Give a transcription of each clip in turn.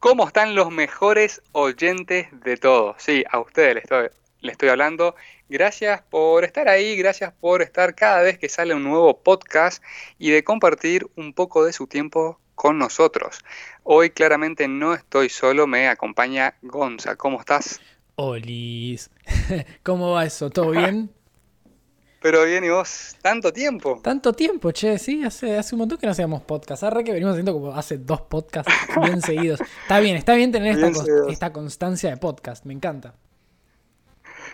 ¿Cómo están los mejores oyentes de todo? Sí, a ustedes les estoy, les estoy hablando. Gracias por estar ahí, gracias por estar cada vez que sale un nuevo podcast y de compartir un poco de su tiempo con nosotros. Hoy claramente no estoy solo, me acompaña Gonza. ¿Cómo estás? Olis. ¿Cómo va eso? ¿Todo bien? Pero bien, ¿y vos? ¿Tanto tiempo? Tanto tiempo, che, sí, hace, hace un montón que no hacíamos podcast. Arre que venimos haciendo como hace dos podcasts bien seguidos. Está bien, está bien tener esta, esta constancia de podcast, me encanta.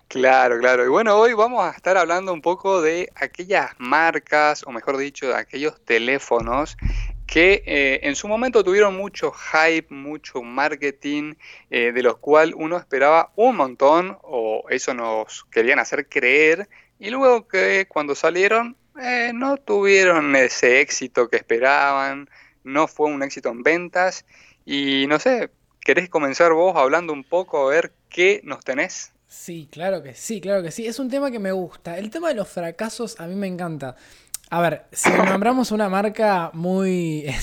Claro, claro. Y bueno, hoy vamos a estar hablando un poco de aquellas marcas, o mejor dicho, de aquellos teléfonos que eh, en su momento tuvieron mucho hype, mucho marketing, eh, de los cuales uno esperaba un montón, o eso nos querían hacer creer, y luego que cuando salieron eh, no tuvieron ese éxito que esperaban, no fue un éxito en ventas, y no sé, ¿querés comenzar vos hablando un poco a ver qué nos tenés? Sí, claro que sí, claro que sí. Es un tema que me gusta. El tema de los fracasos a mí me encanta. A ver, si nombramos una marca muy.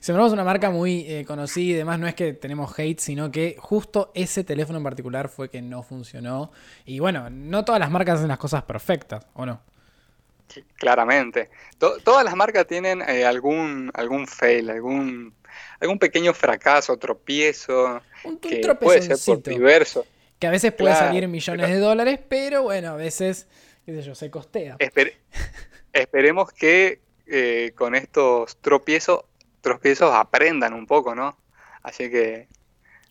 si nombramos una marca muy eh, conocida y demás, no es que tenemos hate, sino que justo ese teléfono en particular fue que no funcionó. Y bueno, no todas las marcas hacen las cosas perfectas, ¿o no? Sí, claramente. todas las marcas tienen eh, algún, algún fail, algún, algún pequeño fracaso, tropiezo. Un, que puede ser por diverso. Que a veces puede salir millones de dólares, pero bueno, a veces, qué sé yo, se costea. Esperemos que eh, con estos tropiezos, tropiezos aprendan un poco, ¿no? Así que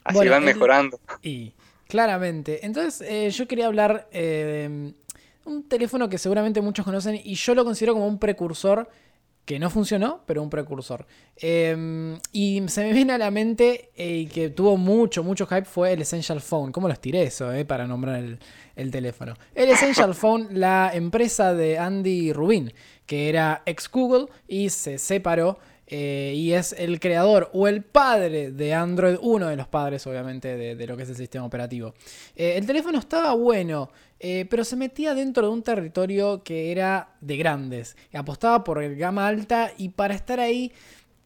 así van mejorando. Y claramente. Entonces, eh, yo quería hablar eh, de un teléfono que seguramente muchos conocen y yo lo considero como un precursor que no funcionó, pero un precursor. Em, y se me viene a la mente y que tuvo mucho, mucho hype fue el Essential Phone. ¿Cómo los tiré eso, eh, para nombrar el, teléfono? El Essential Phone, la empresa de Andy Rubin, que era ex Google y se separó. Eh, y es el creador o el padre de Android, uno de los padres obviamente de, lo que es el sistema operativo. Eh, el teléfono estaba bueno, eh, pero se metía dentro de un territorio que era de grandes. Apostaba por el gama alta y para estar ahí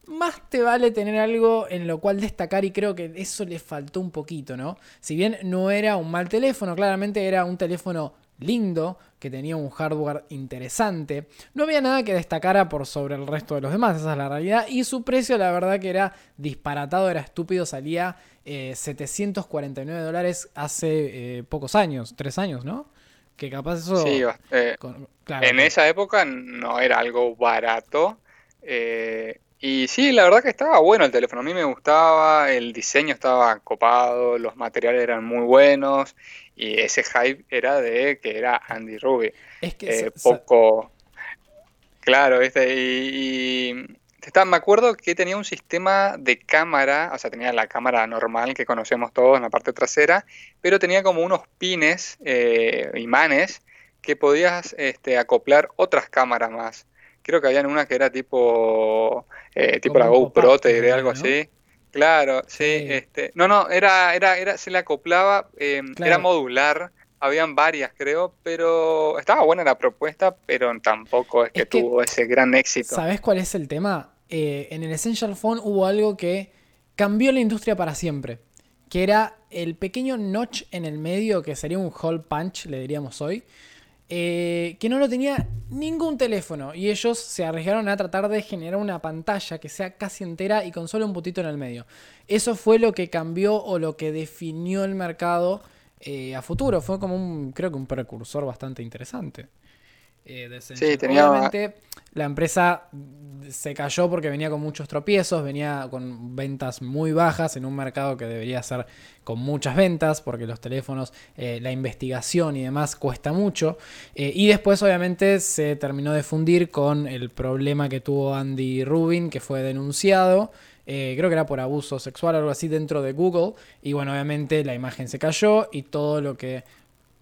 más te vale tener algo en lo cual destacar y creo que eso le faltó un poquito, ¿no? Si bien no era un mal teléfono, claramente era un teléfono lindo, que tenía un hardware interesante. No había nada que destacara por sobre el resto de los demás, esa es la realidad. Y su precio, la verdad que era disparatado, era estúpido, salía 749 eh, dólares hace eh, pocos años, tres años, ¿no? Que capaz eso... Sí, eh, en esa época no era algo barato. y sí, la verdad que estaba bueno el teléfono. A mí me gustaba, el diseño estaba copado, los materiales eran muy buenos. Y ese hype era de que era Andy Ruby. Es que... poco... Claro, este, y me acuerdo que tenía un sistema de cámara, o sea, tenía la cámara normal que conocemos todos en la parte trasera, pero tenía como unos pines, eh, imanes, que podías este, acoplar otras cámaras más. Creo que había una que era tipo, eh, tipo la GoPro, te diré algo así. Claro, sí, este, no, no, era, era, era, se le acoplaba, em, era modular, habían varias, creo, pero estaba buena la propuesta, pero tampoco es que, tuvo ese gran éxito. ¿Sabes cuál es el tema? Eh, en el Essential Phone hubo algo que cambió la industria para siempre, que era el pequeño notch en el medio, que sería un hole punch, le diríamos hoy, eh, que no lo tenía ningún teléfono y ellos se arriesgaron a tratar de generar una pantalla que sea casi entera y con solo un putito en el medio. Eso fue lo que cambió o lo que definió el mercado eh, a futuro. Fue como un, creo que un precursor bastante interesante. Eh, sí, tenía... Obviamente la empresa se cayó porque venía con muchos tropiezos, venía con ventas muy bajas en un mercado que debería ser con muchas ventas, porque los teléfonos, eh, la investigación y demás cuesta mucho. Eh, y después obviamente se terminó de fundir con el problema que tuvo Andy Rubin, que fue denunciado. Eh, creo que era por abuso sexual o algo así dentro de Google. Y bueno, obviamente la imagen se cayó y todo lo que.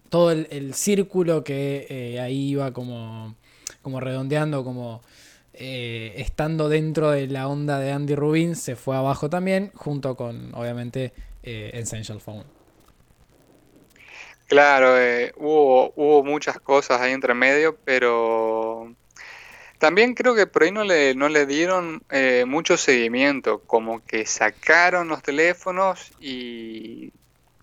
todo el, círculo que ahí iba como. Como redondeando, como. estando dentro de la onda de Andy Rubin, se fue abajo también, junto con, obviamente, eh, Essential Phone. Claro, eh, hubo, hubo muchas cosas ahí entre medio, pero también creo que por ahí no le, no le dieron eh, mucho seguimiento, como que sacaron los teléfonos y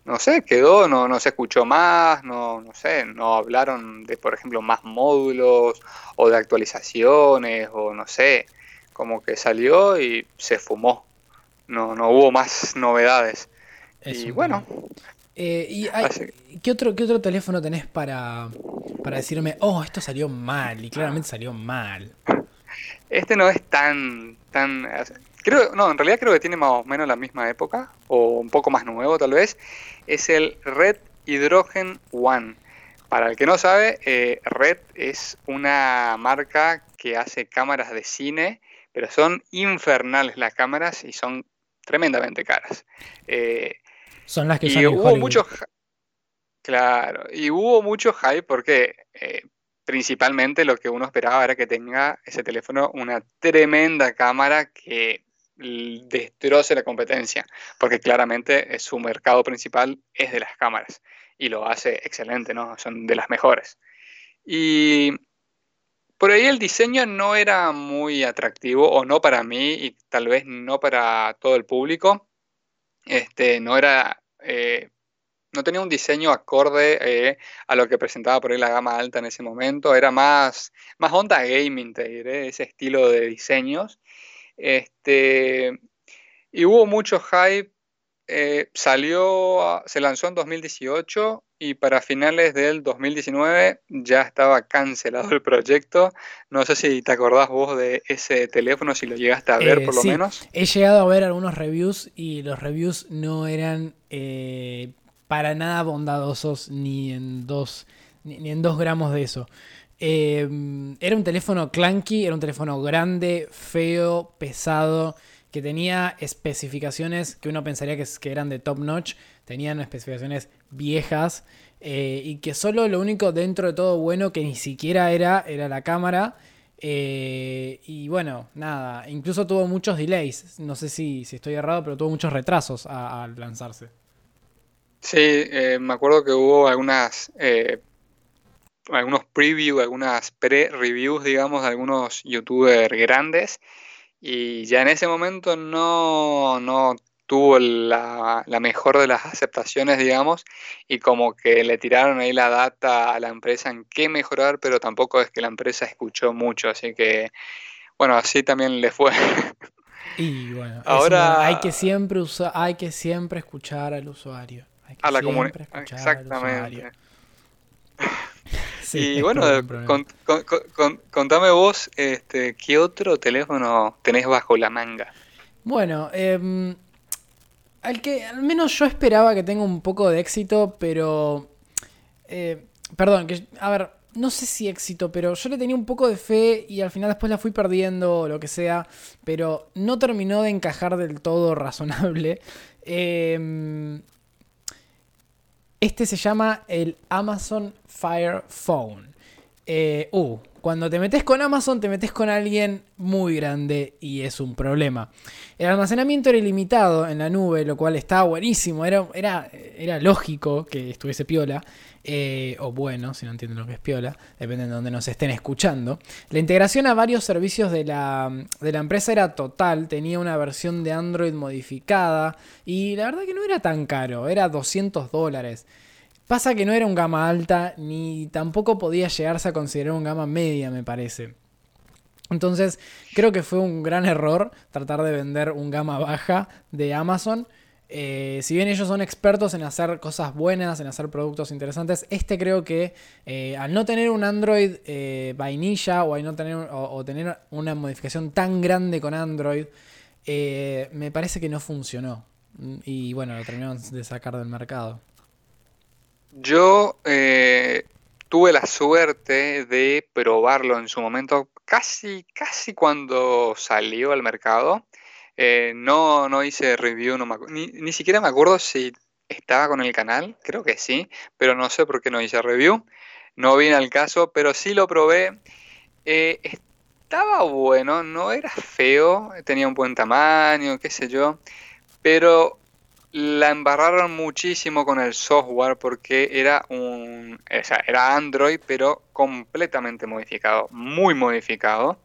no sé, quedó, no, no se escuchó más, no, no sé, no hablaron de, por ejemplo, más módulos o de actualizaciones o no sé, como que salió y se fumó, no, no hubo más novedades. y bueno. Eh, y ¿qué, otro, ¿Qué otro teléfono tenés para, para decirme, oh, esto salió mal y claramente salió mal? Este no es tan, tan, creo, no, en realidad creo que tiene más o menos la misma época o un poco más nuevo tal vez es el Red Hydrogen One. Para el que no sabe, eh, Red es una marca que hace cámaras de cine, pero son infernales las cámaras y son tremendamente caras. Eh, son las que y hubo mucho Claro, y hubo mucho hype porque eh, principalmente lo que uno esperaba era que tenga ese teléfono una tremenda cámara que destroce la competencia, porque claramente su mercado principal es de las cámaras y lo hace excelente, ¿no? Son de las mejores. Y por ahí el diseño no era muy atractivo, o no para mí, y tal vez no para todo el público. Este, no era. Eh, no tenía un diseño acorde eh, a lo que presentaba por ahí la gama alta en ese momento. Era más, más onda gaming, te diré, ese estilo de diseños. Este, y hubo mucho hype. Eh, salió, se lanzó en 2018 y para finales del 2019 ya estaba cancelado el proyecto. No sé si te acordás vos de ese teléfono, si lo llegaste a ver eh, por lo menos. He llegado a ver algunos reviews y los reviews no eran eh, para nada bondadosos ni en dos, ni en dos gramos de eso. Em, era un teléfono clunky, era un teléfono grande, feo, pesado, que tenía especificaciones que uno pensaría que, eran de top notch, tenían especificaciones viejas eh, y que solo lo único dentro de todo bueno que ni siquiera era, era la cámara. Eh, y bueno, nada, incluso tuvo muchos delays, no sé si, si estoy errado, pero tuvo muchos retrasos al lanzarse. Sí, eh, me acuerdo que hubo algunas algunos previews, algunas pre-reviews, digamos, de algunos youtubers grandes. Y ya en ese momento no, no tuvo la, mejor de las aceptaciones, digamos, y como que le tiraron ahí la data a la empresa en qué mejorar, pero tampoco es que la empresa escuchó mucho, así que, bueno, así también le fue. Y bueno, ahora hay que siempre usar, hay que siempre escuchar al usuario. a la comunidad. Exactamente y bueno, contame vos, este, ¿qué otro teléfono tenés bajo la manga? Bueno, em, al que al menos yo esperaba que tenga un poco de éxito, pero... Eh, perdón, que, a ver, no sé si éxito, pero yo le tenía un poco de fe y al final después la fui perdiendo o lo que sea, pero no terminó de encajar del todo razonable. Eh, este se llama el Amazon Fire Phone. Eh, uh, cuando te metes con Amazon, te metes con alguien muy grande y es un problema. El almacenamiento era ilimitado en la nube, lo cual estaba buenísimo. Era, era, era lógico que estuviese piola. Eh, o bueno, si no entienden lo que es piola, depende de donde nos estén escuchando. La integración a varios servicios de la, de la empresa era total, tenía una versión de Android modificada y la verdad que no era tan caro, era 200 dólares. Pasa que no era un gama alta ni tampoco podía llegarse a considerar un gama media, me parece. Entonces, creo que fue un gran error tratar de vender un gama baja de Amazon. Eh, si bien ellos son expertos en hacer cosas buenas, en hacer productos interesantes, este creo que eh, al no tener un Android eh, vainilla o, al no tener, o, tener una modificación tan grande con Android, me parece que no funcionó. Y bueno, lo terminaron de sacar del mercado. Yo tuve la suerte de probarlo en su momento, casi, casi cuando salió al mercado. Eh, no, no hice review, no ni, ni, siquiera me acuerdo si estaba con el canal, creo que sí, pero no sé por qué no hice review. No vine al caso, pero sí lo probé. Eh, estaba bueno, no era feo, tenía un buen tamaño, qué sé yo, pero la embarraron muchísimo con el software porque era un, o sea, era Android pero completamente modificado, muy modificado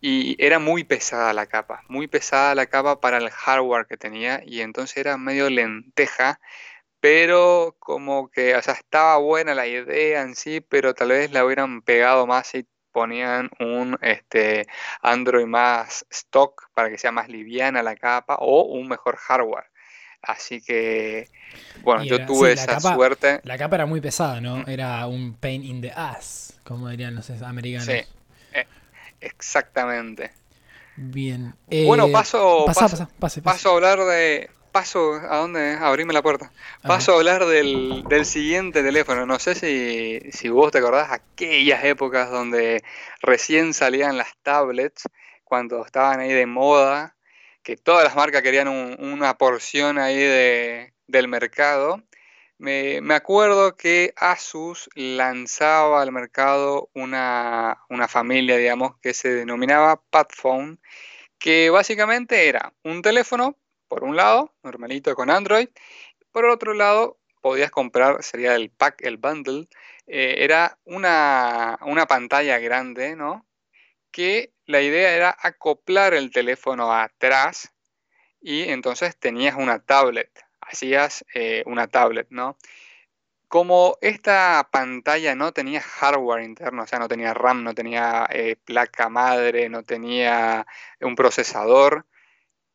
y era muy pesada la capa, muy pesada la capa para el hardware que tenía y entonces era medio lenteja, pero como que, o sea, estaba buena la idea en sí, pero tal vez la hubieran pegado más si ponían un este, Android más stock para que sea más liviana la capa o un mejor hardware. Así que, bueno, yo tuve esa suerte. La capa era muy pesada, ¿no? Era un pain in the ass, como dirían los americanos. Sí. Exactamente. Bien. bueno, eh, paso, paso, a hablar de... Paso, ¿a dónde? Abrime la puerta. Paso a, hablar del, siguiente teléfono. No sé si, si vos te acordás aquellas épocas donde recién salían las tablets, cuando estaban ahí de moda, que todas las marcas querían una porción ahí de, del mercado. Me, acuerdo que Asus lanzaba al mercado una, familia, digamos, que se denominaba Padphone, que básicamente era un teléfono, por un lado, normalito con Android, por otro lado, podías comprar, sería el pack, el bundle, eh, era una, una pantalla grande, ¿no? Que la idea era acoplar el teléfono atrás y entonces tenías una tablet hacías eh, una tablet, ¿no? Como esta pantalla no tenía hardware interno, o sea, no tenía RAM, no tenía eh, placa madre, no tenía un procesador,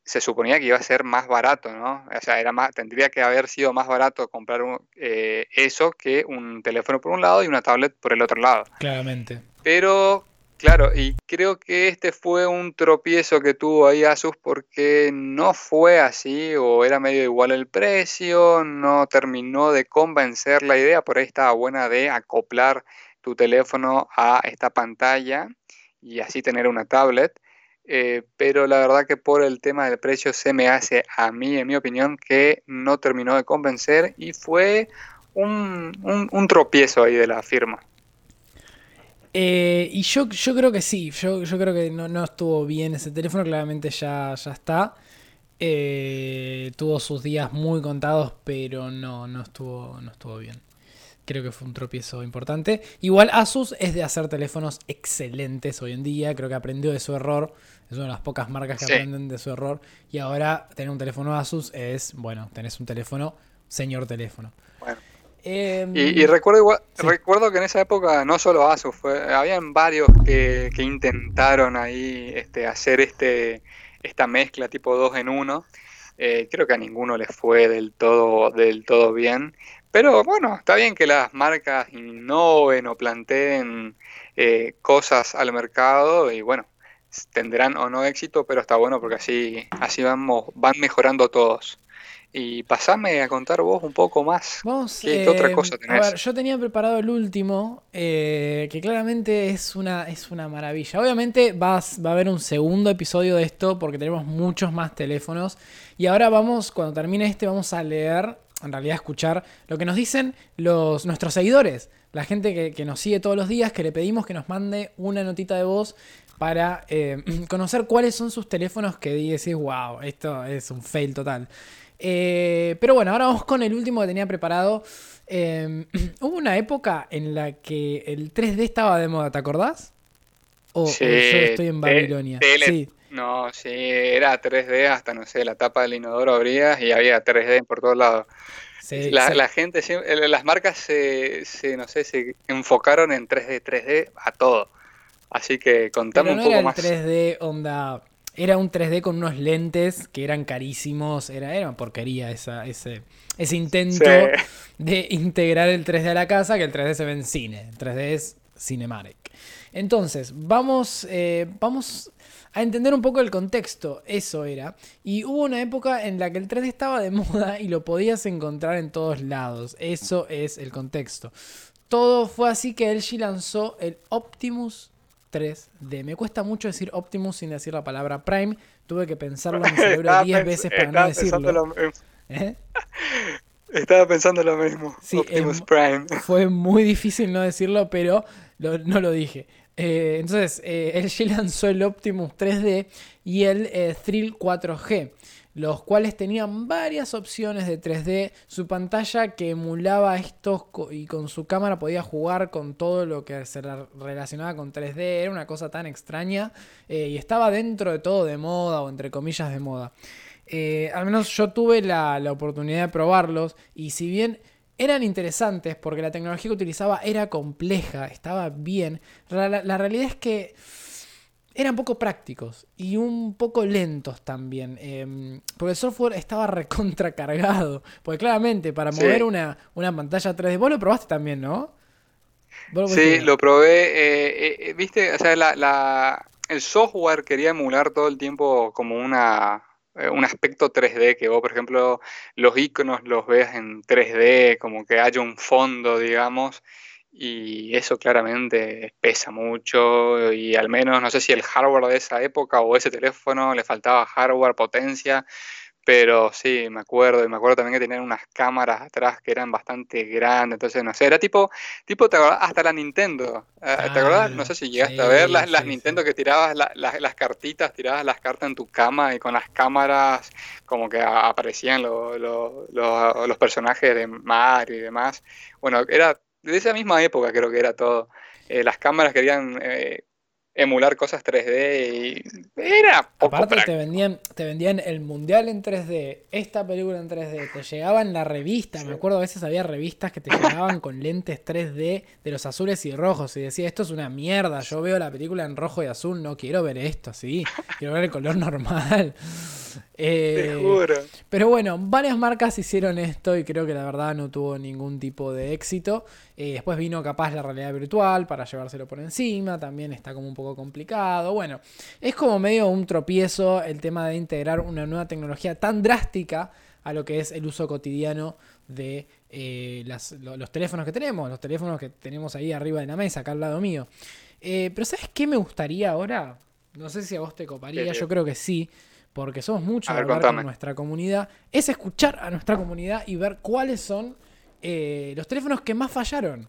se suponía que iba a ser más barato, ¿no? O sea, era más, tendría que haber sido más barato comprar eh, eso que un teléfono por un lado y una tablet por el otro lado. Claramente. Pero Claro, y creo que este fue un tropiezo que tuvo ahí Asus porque no fue así o era medio igual el precio, no terminó de convencer la idea, por ahí estaba buena de acoplar tu teléfono a esta pantalla y así tener una tablet, eh, pero la verdad que por el tema del precio se me hace a mí, en mi opinión, que no terminó de convencer y fue un, un tropiezo ahí de la firma. Eh, y yo, yo creo que sí, yo, yo creo que no, estuvo bien ese teléfono, claramente ya, ya está. Eh, tuvo sus días muy contados, pero no, no, estuvo, no estuvo bien. Creo que fue un tropiezo importante. Igual Asus es de hacer teléfonos excelentes hoy en día, creo que aprendió de su error. Es una de las pocas marcas que aprenden de su error. Y ahora tener un teléfono Asus es, bueno, tenés un teléfono, señor teléfono. Em, y, recuerdo recuerdo que en esa época no solo Asus, fue, habían varios que, intentaron ahí este, hacer este, esta mezcla tipo 2 en 1. Eh, creo que a ninguno les fue del todo, del todo bien. Pero bueno, está bien que las marcas innoven o planteen eh, cosas al mercado y bueno, tendrán o no éxito, pero está bueno porque así, así vamos, van mejorando todos. Y pasame a contar vos un poco más. ¿Qué, otra eh, cosa tenés? A ver, yo tenía preparado el último, eh, que claramente es una, es una maravilla. Obviamente vas, va a haber un segundo episodio de esto porque tenemos muchos más teléfonos. Y ahora vamos, cuando termine este, vamos a leer, en realidad escuchar lo que nos dicen los, nuestros seguidores. La gente que, nos sigue todos los días, que le pedimos que nos mande una notita de voz para eh, conocer cuáles son sus teléfonos que decís, wow, esto es un fail total. Eh, pero bueno, ahora vamos con el último que tenía preparado. Em, hubo una época en la que el 3D estaba de moda, ¿te acordás? O, yo estoy en Babilonia. sí. No, sí, era 3D hasta, no sé, la tapa del inodoro abrías y había 3D por todos lados. la, gente, las marcas se, no sé, se enfocaron en 3D, 3D a todo. Así que contame un poco más. 3D onda era un 3D con unos lentes que eran carísimos. Era, era una porquería esa, ese, ese intento de integrar el 3D a la casa, que el 3D se ve en cine. El 3D es cinematic. Entonces, vamos, eh, vamos a entender un poco el contexto. Eso era. Y hubo una época en la que el 3D estaba de moda y lo podías encontrar en todos lados. Eso es el contexto. Todo fue así que LG lanzó el Optimus 3D. Me cuesta mucho decir Optimus sin decir la palabra Prime. Tuve que pensarlo en mi cerebro 10 veces para no decirlo. ¿Eh? Estaba pensando lo mismo. Optimus Prime. Fue muy difícil no decirlo, pero no lo dije. Eh, entonces, eh, LG lanzó el Optimus 3D y el Thrill 4G. Los cuales tenían varias opciones de 3D, su pantalla que emulaba estos y con su cámara podía jugar con todo lo que se relacionaba con 3D, era una cosa tan extraña eh, y estaba dentro de todo de moda o entre comillas de moda. Eh, al menos yo tuve la, oportunidad de probarlos y si bien eran interesantes porque la tecnología que utilizaba era compleja, estaba bien, la realidad es que eran poco prácticos y un poco lentos también. Eh, porque el software estaba recontracargado. Porque claramente para mover una, una, pantalla 3D, vos lo probaste también, ¿no? Sí, lo probé. Eh, eh, viste, o sea, la, el software quería emular todo el tiempo como una, un aspecto 3D, que vos, por ejemplo, los iconos los veas en 3D, como que haya un fondo, digamos y eso claramente pesa mucho y al menos no sé si el hardware de esa época o ese teléfono le faltaba hardware, potencia, pero sí, me acuerdo, y me acuerdo también que tenían unas cámaras atrás que eran bastante grandes, entonces no sé, era tipo, tipo ¿te acordás? hasta la Nintendo, eh, ¿te acordás? No sé si llegaste a ver las, las Nintendo que tirabas las cartitas, tirabas las cartas en tu cama y con las cámaras como que aparecían los personajes de Mario y demás. Bueno, era de esa misma época creo que era todo. Eh, las cámaras querían eh, emular cosas 3D y era poco Aparte te vendían, te vendían el mundial en 3D, esta película en 3D, te llegaban la revista, me acuerdo a veces había revistas que te llegaban con lentes 3D de los azules y rojos y decía, esto es una mierda, yo veo la película en rojo y azul, no quiero ver esto así, quiero ver el color normal. Eh, Te juro. Pero bueno, varias marcas hicieron esto y creo que la verdad no tuvo ningún tipo de éxito. Eh, después vino capaz la realidad virtual para llevárselo por encima, también está como un poco complicado. Bueno, es como medio un tropiezo el tema de integrar una nueva tecnología tan drástica a lo que es el uso cotidiano de eh, los teléfonos que tenemos, los teléfonos que tenemos ahí arriba de la mesa, acá al lado mío. pero ¿sabes qué me gustaría ahora? No sé si a vos te coparía, yo creo que sí porque somos muchos a hablar con nuestra comunidad, es escuchar a nuestra comunidad y ver cuáles son eh, los teléfonos que más fallaron.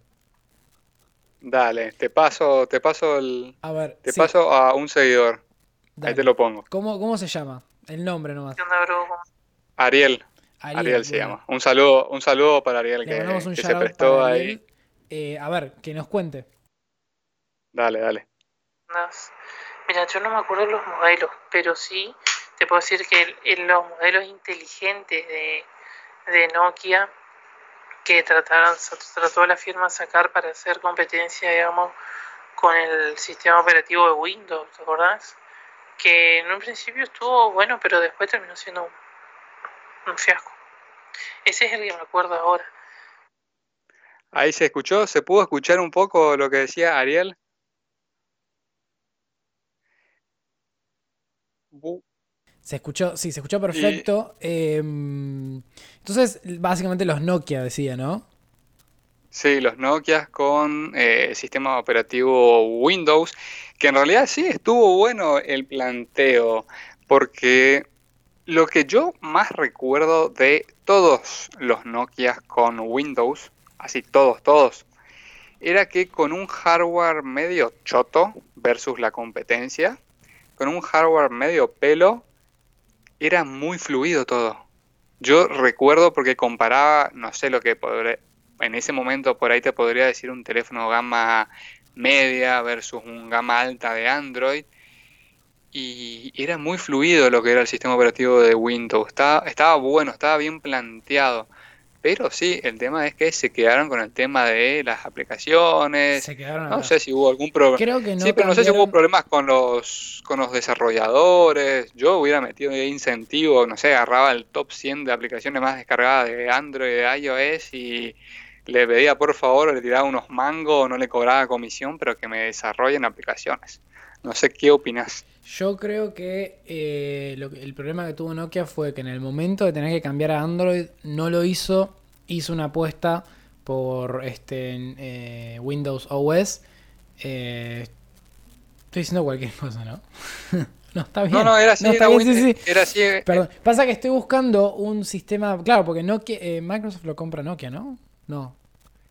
Dale, te paso, te paso el. A ver, te paso a un seguidor. Ahí te lo pongo. ¿Cómo, ¿Cómo se llama? El nombre nomás. Ariel. Ariel, se llama. Un saludo, un saludo para Ariel que, se prestó ahí. Eh, a ver, que nos cuente. Dale, dale. Mira, yo no me acuerdo los modelos, pero sí te puedo decir que en los modelos inteligentes de, Nokia que trataron, trató la firma sacar para hacer competencia, digamos, con el sistema operativo de Windows, ¿te acordás? Que en un principio estuvo bueno, pero después terminó siendo un, fiasco. Ese es el que me acuerdo ahora. Ahí se escuchó, se pudo escuchar un poco lo que decía Ariel. Se escuchó, sí, se escuchó perfecto. Em, entonces, básicamente los Nokia decía, ¿no? Sí, los Nokia con eh, sistema operativo Windows, que en realidad sí estuvo bueno el planteo, porque lo que yo más recuerdo de todos los Nokia con Windows, así todos, todos, era que con un hardware medio choto versus la competencia, con un hardware medio pelo, era muy fluido todo. Yo recuerdo porque comparaba, no sé lo que en ese momento por ahí te podría decir un teléfono gama media versus un gama alta de Android. Y era muy fluido lo que era el sistema operativo de Windows. Estaba bueno, estaba bien planteado. Pero sí, el tema es que se quedaron con el tema de las aplicaciones. Se quedaron no sé si hubo algún problema. Creo que no. Sí, pero no sé si hubo problemas con los, con los desarrolladores. Yo hubiera metido incentivo, no sé, agarraba el top 100 de aplicaciones más descargadas de Android, de iOS y le pedía por favor, le tiraba unos mangos, no le cobraba comisión, pero que me desarrollen aplicaciones. No sé qué opinas. Yo creo que eh, el problema que tuvo Nokia fue que en el momento de tener que cambiar a Android no lo hizo, hizo una apuesta por este eh, Windows OS. Eh, estoy diciendo cualquier cosa, ¿no? no, está bien. No, no, era así, era, así. Perdón. Pasa que estoy buscando un sistema, claro, porque Nokia, Microsoft lo compra Nokia, ¿no? No.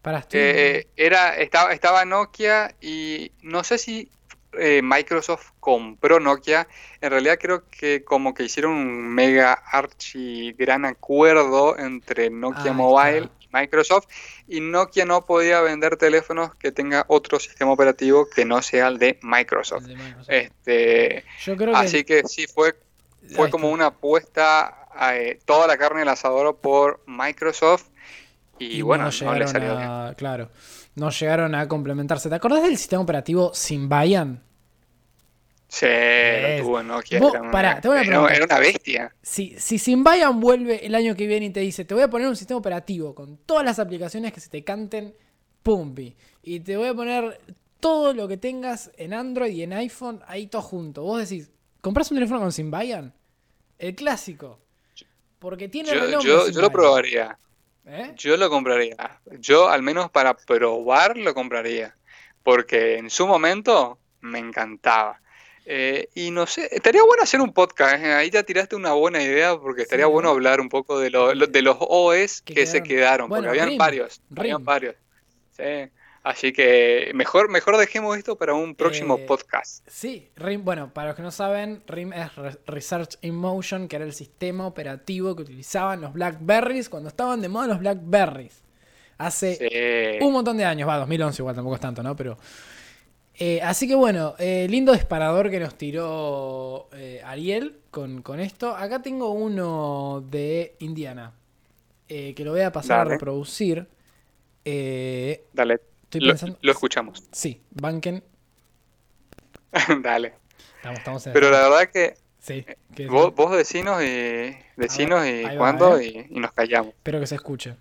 Para era, estaba, estaba Nokia y no sé si eh, Microsoft compró Nokia, en realidad creo que como que hicieron un mega archi gran acuerdo entre Nokia Mobile y Microsoft y Nokia no podía vender teléfonos que tenga otro sistema operativo que no sea el de Microsoft. Este, así que, sí fue fue como una apuesta a eh, toda la carne del asador por Microsoft y, bueno, no, le salió bien. Claro no llegaron a complementarse. ¿Te acordás del sistema operativo Symbian? Sí, tuvo Nokia. era, una, bestia. Si, si Symbian vuelve el año que viene y te dice, te voy a poner un sistema operativo con todas las aplicaciones que se te canten, pumpi. Y te voy a poner todo lo que tengas en Android y en iPhone ahí todo junto. Vos decís, ¿compras un teléfono con Symbian? El clásico. Porque tiene yo, yo, yo lo probaría. ¿Eh? Yo lo compraría. Yo al menos para probar lo compraría. Porque en su momento me encantaba. Eh, y no sé, estaría bueno hacer un podcast. ¿eh? Ahí ya tiraste una buena idea porque estaría bueno hablar un poco de, lo, de los OS que, se quedaron. porque habían varios. Habían varios. Sí. Así que mejor, mejor dejemos esto para un próximo eh, podcast. Sí, RIM, bueno, para los que no saben, RIM es Research in Motion, que era el sistema operativo que utilizaban los Blackberries cuando estaban de moda los Blackberries. Hace un montón de años, va, 2011 igual, tampoco es tanto, ¿no? Pero... Eh, así que bueno, eh, lindo disparador que nos tiró Ariel con, con, esto. Acá tengo uno de Indiana, que lo voy a pasar a reproducir. Dale lo, escuchamos. Sí, banquen. Dale. Pero la verdad que sí, vos, vos decinos y decinos y cuándo y, nos callamos. Espero que se escuche.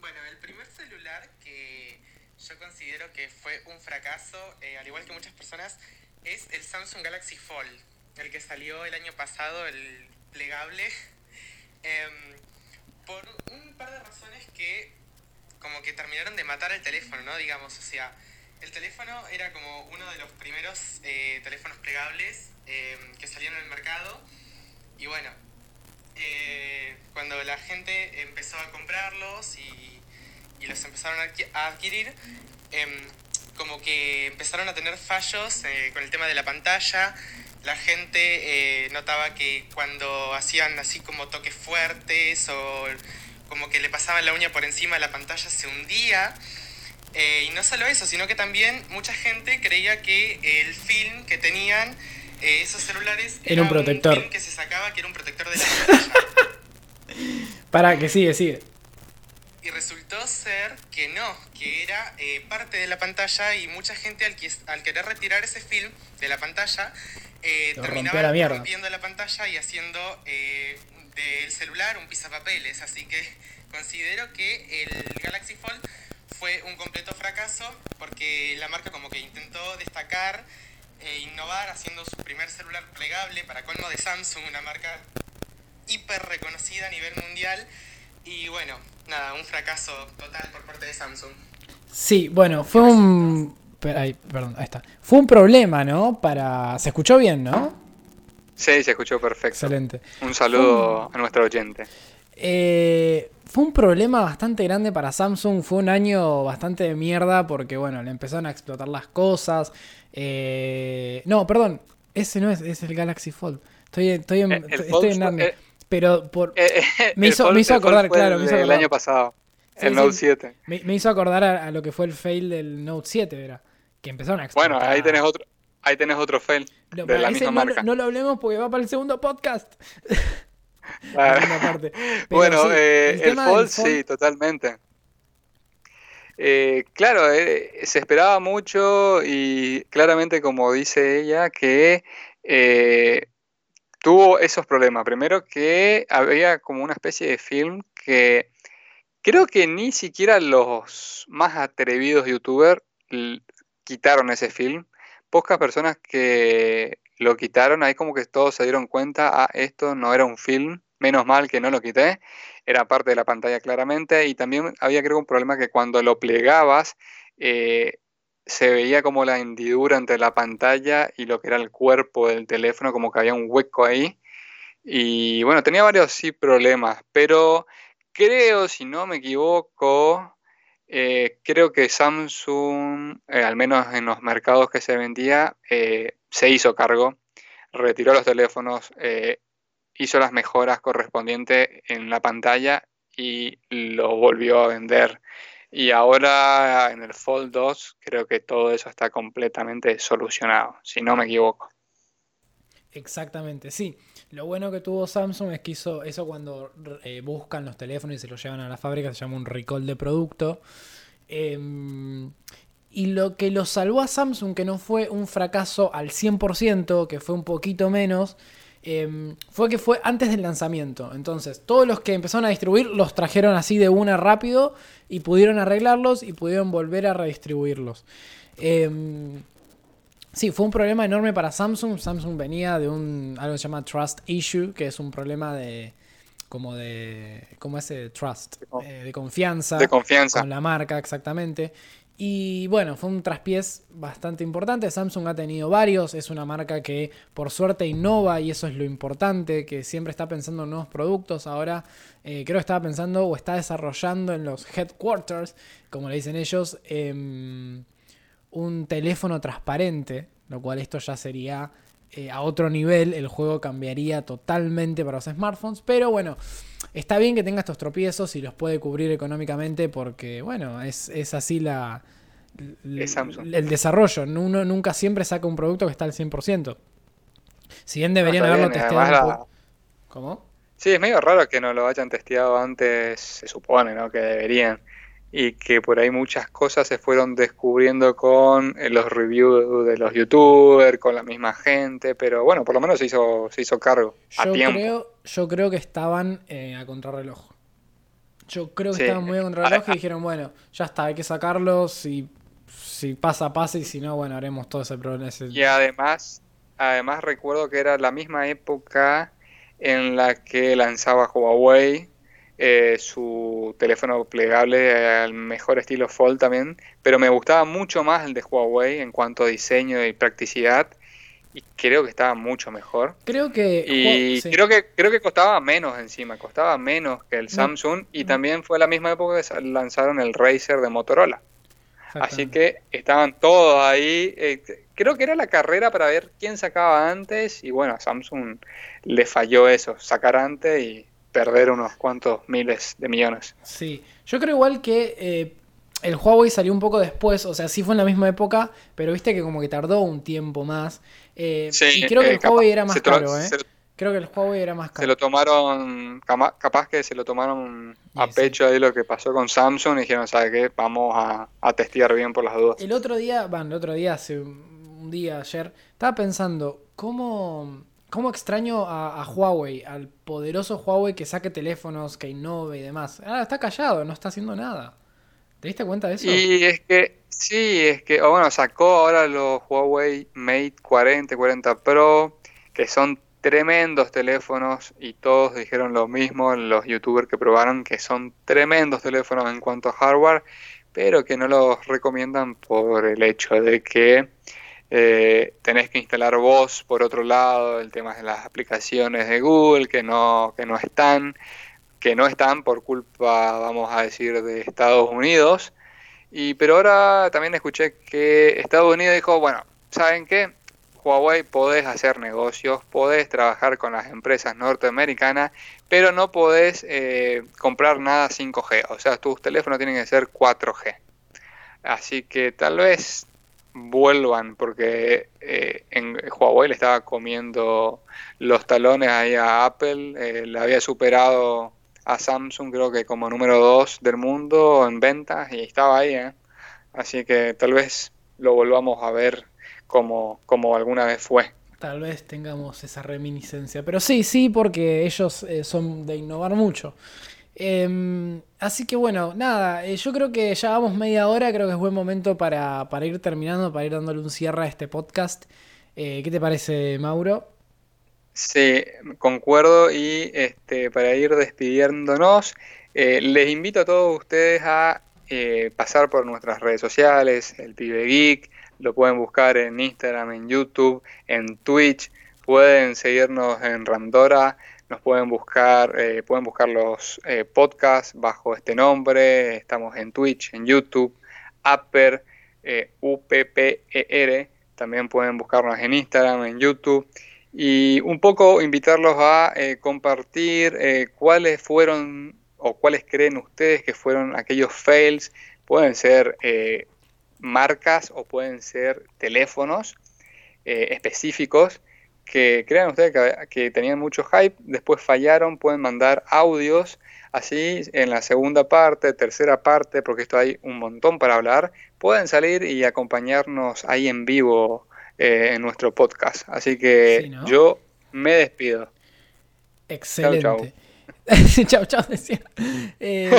Bueno, el primer celular que yo considero que fue un fracaso, eh, al igual que muchas personas, es el Samsung Galaxy Fold, el que salió el año pasado, el plegable. Em, por un par de razones que como que terminaron de matar el teléfono, ¿no? Digamos, o sea, el teléfono era como uno de los primeros eh, teléfonos plegables eh, que salieron el mercado y bueno, eh, cuando la gente empezó a comprarlos y, los empezaron a adquirir, em, como que empezaron a tener fallos con el tema de la pantalla, la gente eh, notaba que cuando hacían así como toques fuertes o como que le pasaban la uña por encima de la pantalla se hundía. Eh, y no solo eso, sino que también mucha gente creía que el film que tenían eh, esos celulares era, un protector. film que se sacaba que era un protector de la pantalla. Para que sigue, sigue. Y resultó ser que no, que era parte de la pantalla y mucha gente al, al querer retirar ese film de la pantalla eh, terminaba rompiendo la pantalla y haciendo eh, del celular un pisapapeles. Así que considero que el Galaxy Fold fue un completo fracaso porque la marca como que intentó destacar e innovar haciendo su primer celular plegable para colmo de Samsung, una marca hiper reconocida a nivel mundial. Y bueno, nada, un fracaso total por parte de Samsung. Sí, bueno, fue un perdón, ahí está. Fue un problema, ¿no? Para. ¿Se escuchó bien, no? Sí, se escuchó perfecto. Excelente. Un saludo a nuestro oyente. Eh, fue un problema bastante grande para Samsung. Fue un año bastante de mierda porque, bueno, le empezaron a explotar las cosas. Eh, no, perdón. Ese no es, es el Galaxy Fold. Estoy, estoy en, estoy en pero por, me, hizo, me hizo acordar, claro. me hizo el año pasado. El Note 7. Me, hizo acordar a, lo que fue el fail del Note 7, ¿verdad? que empezaron a. Bueno, ahí tenés otro, ahí tenés otro fail de la misma marca. No, lo hablemos porque va para el segundo podcast. bueno, eh, el, Fold, sí, totalmente. Eh, claro, eh, se esperaba mucho y claramente, como dice ella, que tuvo esos problemas. Primero que había como una especie de film que creo que ni siquiera los más atrevidos youtubers quitaron ese film. Pocas personas que lo quitaron, ahí como que todos se dieron cuenta, ah, esto no era un film, menos mal que no lo quité, era parte de la pantalla claramente, y también había creo un problema que cuando lo plegabas, eh, se veía como la hendidura entre la pantalla y lo que era el cuerpo del teléfono, como que había un hueco ahí. Y bueno, tenía varios sí problemas, pero creo, si no me equivoco, eh, creo que Samsung, eh, al menos en los mercados que se vendía, eh, se hizo cargo, retiró los teléfonos, hizo las mejoras correspondientes en la pantalla y lo volvió a vender. Y ahora en el Fold 2 creo que todo eso está completamente solucionado, si no me equivoco. Exactamente, sí. Lo bueno que tuvo Samsung es que hizo eso cuando eh, buscan los teléfonos y se los llevan a la fábrica, se llama un recall de producto. Em, y lo que lo salvó a Samsung, que no fue un fracaso al 100%, que fue un poquito menos, em, fue que fue antes del lanzamiento. Entonces, todos los que empezaron a distribuir los trajeron así de una rápido y pudieron arreglarlos y pudieron volver a redistribuirlos. Em, Sí, fue un problema enorme para Samsung. Samsung venía de un algo que se llama trust issue, que es un problema de como de como ese trust, eh, de confianza, de confianza con la marca exactamente. Y bueno, fue un traspiés bastante importante. Samsung ha tenido varios, es una marca que por suerte innova y eso es lo importante, que siempre está pensando en nuevos productos. Ahora eh, creo que estaba pensando o está desarrollando en los headquarters, como le dicen ellos, eh, un teléfono transparente, lo cual esto ya sería eh, a otro nivel, el juego cambiaría totalmente para los smartphones, pero bueno, está bien que tenga estos tropiezos y los puede cubrir económicamente porque, bueno, es, así la, el desarrollo, uno nunca siempre saca un producto que está al 100%. Si bien deberían haberlo testeado. ¿Cómo? Sí, es medio raro que no lo hayan testeado antes, se supone, ¿no? Que deberían y que por ahí muchas cosas se fueron descubriendo con eh, los reviews de los youtubers, con la misma gente, pero bueno, por lo menos se hizo, se hizo cargo a tiempo. Creo, yo creo que estaban eh, a contrarreloj. Yo creo que estaban muy a contrarreloj y dijeron, bueno, ya está, hay que sacarlos y si pasa, pasa y si no, bueno, haremos todo ese problema. Y además, además recuerdo que era la misma época en la que lanzaba Huawei eh, su teléfono plegable al mejor estilo Fold también, pero me gustaba mucho más el de Huawei en cuanto a diseño y practicidad y creo que estaba mucho mejor. Creo que y creo que creo que costaba menos encima, costaba menos que el Samsung y también fue la misma época que lanzaron el Razer de Motorola. Así que estaban todos ahí. Eh, creo que era la carrera para ver quién sacaba antes y bueno, a Samsung le falló eso, sacar antes y perder unos cuantos miles de millones. Sí, yo creo igual que eh, el Huawei salió un poco después, o sea, sí fue en la misma época, pero viste que como que tardó un tiempo más. Eh, y creo que el Huawei era más caro, ¿eh? creo que el Huawei era más caro. Se lo tomaron, capaz que se lo tomaron a pecho ahí lo que pasó con Samsung y dijeron, ¿sabe qué? Vamos a, a testear bien por las dudas. El otro día, bueno, el otro día, hace un día, ayer, estaba pensando, ¿cómo ¿Cómo extraño a, Huawei, al poderoso Huawei que saque teléfonos, que innove y demás? Ah, está callado, no está haciendo nada. ¿Te diste cuenta de eso? Y es que, sí, es que, bueno, sacó ahora los Huawei Mate 40, 40 Pro, que son tremendos teléfonos y todos dijeron lo mismo, los youtubers que probaron, que son tremendos teléfonos en cuanto a hardware, pero que no los recomiendan por el hecho de que eh, tenés que instalar vos por otro lado el tema de las aplicaciones de Google que no, que no están, que no están por culpa, vamos a decir, de Estados Unidos. Y pero ahora también escuché que Estados Unidos dijo, bueno, ¿saben qué? Huawei podés hacer negocios, podés trabajar con las empresas norteamericanas, pero no podés eh, comprar nada 5G. O sea, tus teléfonos tienen que ser 4G. Así que tal vez vuelvan, porque eh, en Huawei le estaba comiendo los talones ahí a Apple, eh, le había superado a Samsung creo que como número 2 del mundo en ventas y estaba ahí, ¿eh? así que tal vez lo volvamos a ver como, como alguna vez fue. Tal vez tengamos esa reminiscencia, pero sí, sí, porque ellos son de innovar mucho. Em, así que bueno, nada, eh, yo creo que ya vamos media hora, creo que es buen momento para, ir terminando, para ir dándole un cierre a este podcast. Eh, ¿Qué te parece, Mauro? Sí, concuerdo y este, para ir despidiéndonos, eh, les invito a todos ustedes a pasar por nuestras redes sociales, el Pibe Geek, lo pueden buscar en Instagram, en YouTube, en Twitch, pueden seguirnos en Randora, nos pueden buscar, eh, pueden buscar los eh, podcasts bajo este nombre, estamos en Twitch, en YouTube, Upper, eh, UPPER, también pueden buscarnos en Instagram, en YouTube. Y un poco invitarlos a compartir cuáles fueron o cuáles creen ustedes que fueron aquellos fails, pueden ser marcas o pueden ser teléfonos específicos que crean ustedes que, tenían mucho hype, después fallaron, pueden mandar audios, así en la segunda parte, tercera parte, porque esto hay un montón para hablar, pueden salir y acompañarnos ahí en vivo eh, en nuestro podcast. Así que yo me despido. Excelente. Chao, chao. decía. Eh...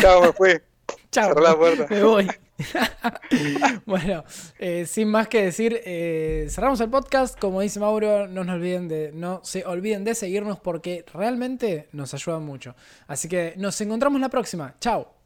chao, me fui. Chao. Me voy. bueno, eh, sin más que decir, eh, cerramos el podcast. Como dice Mauro, no, nos olviden de, no se olviden de seguirnos porque realmente nos ayuda mucho. Así que nos encontramos la próxima. Chao.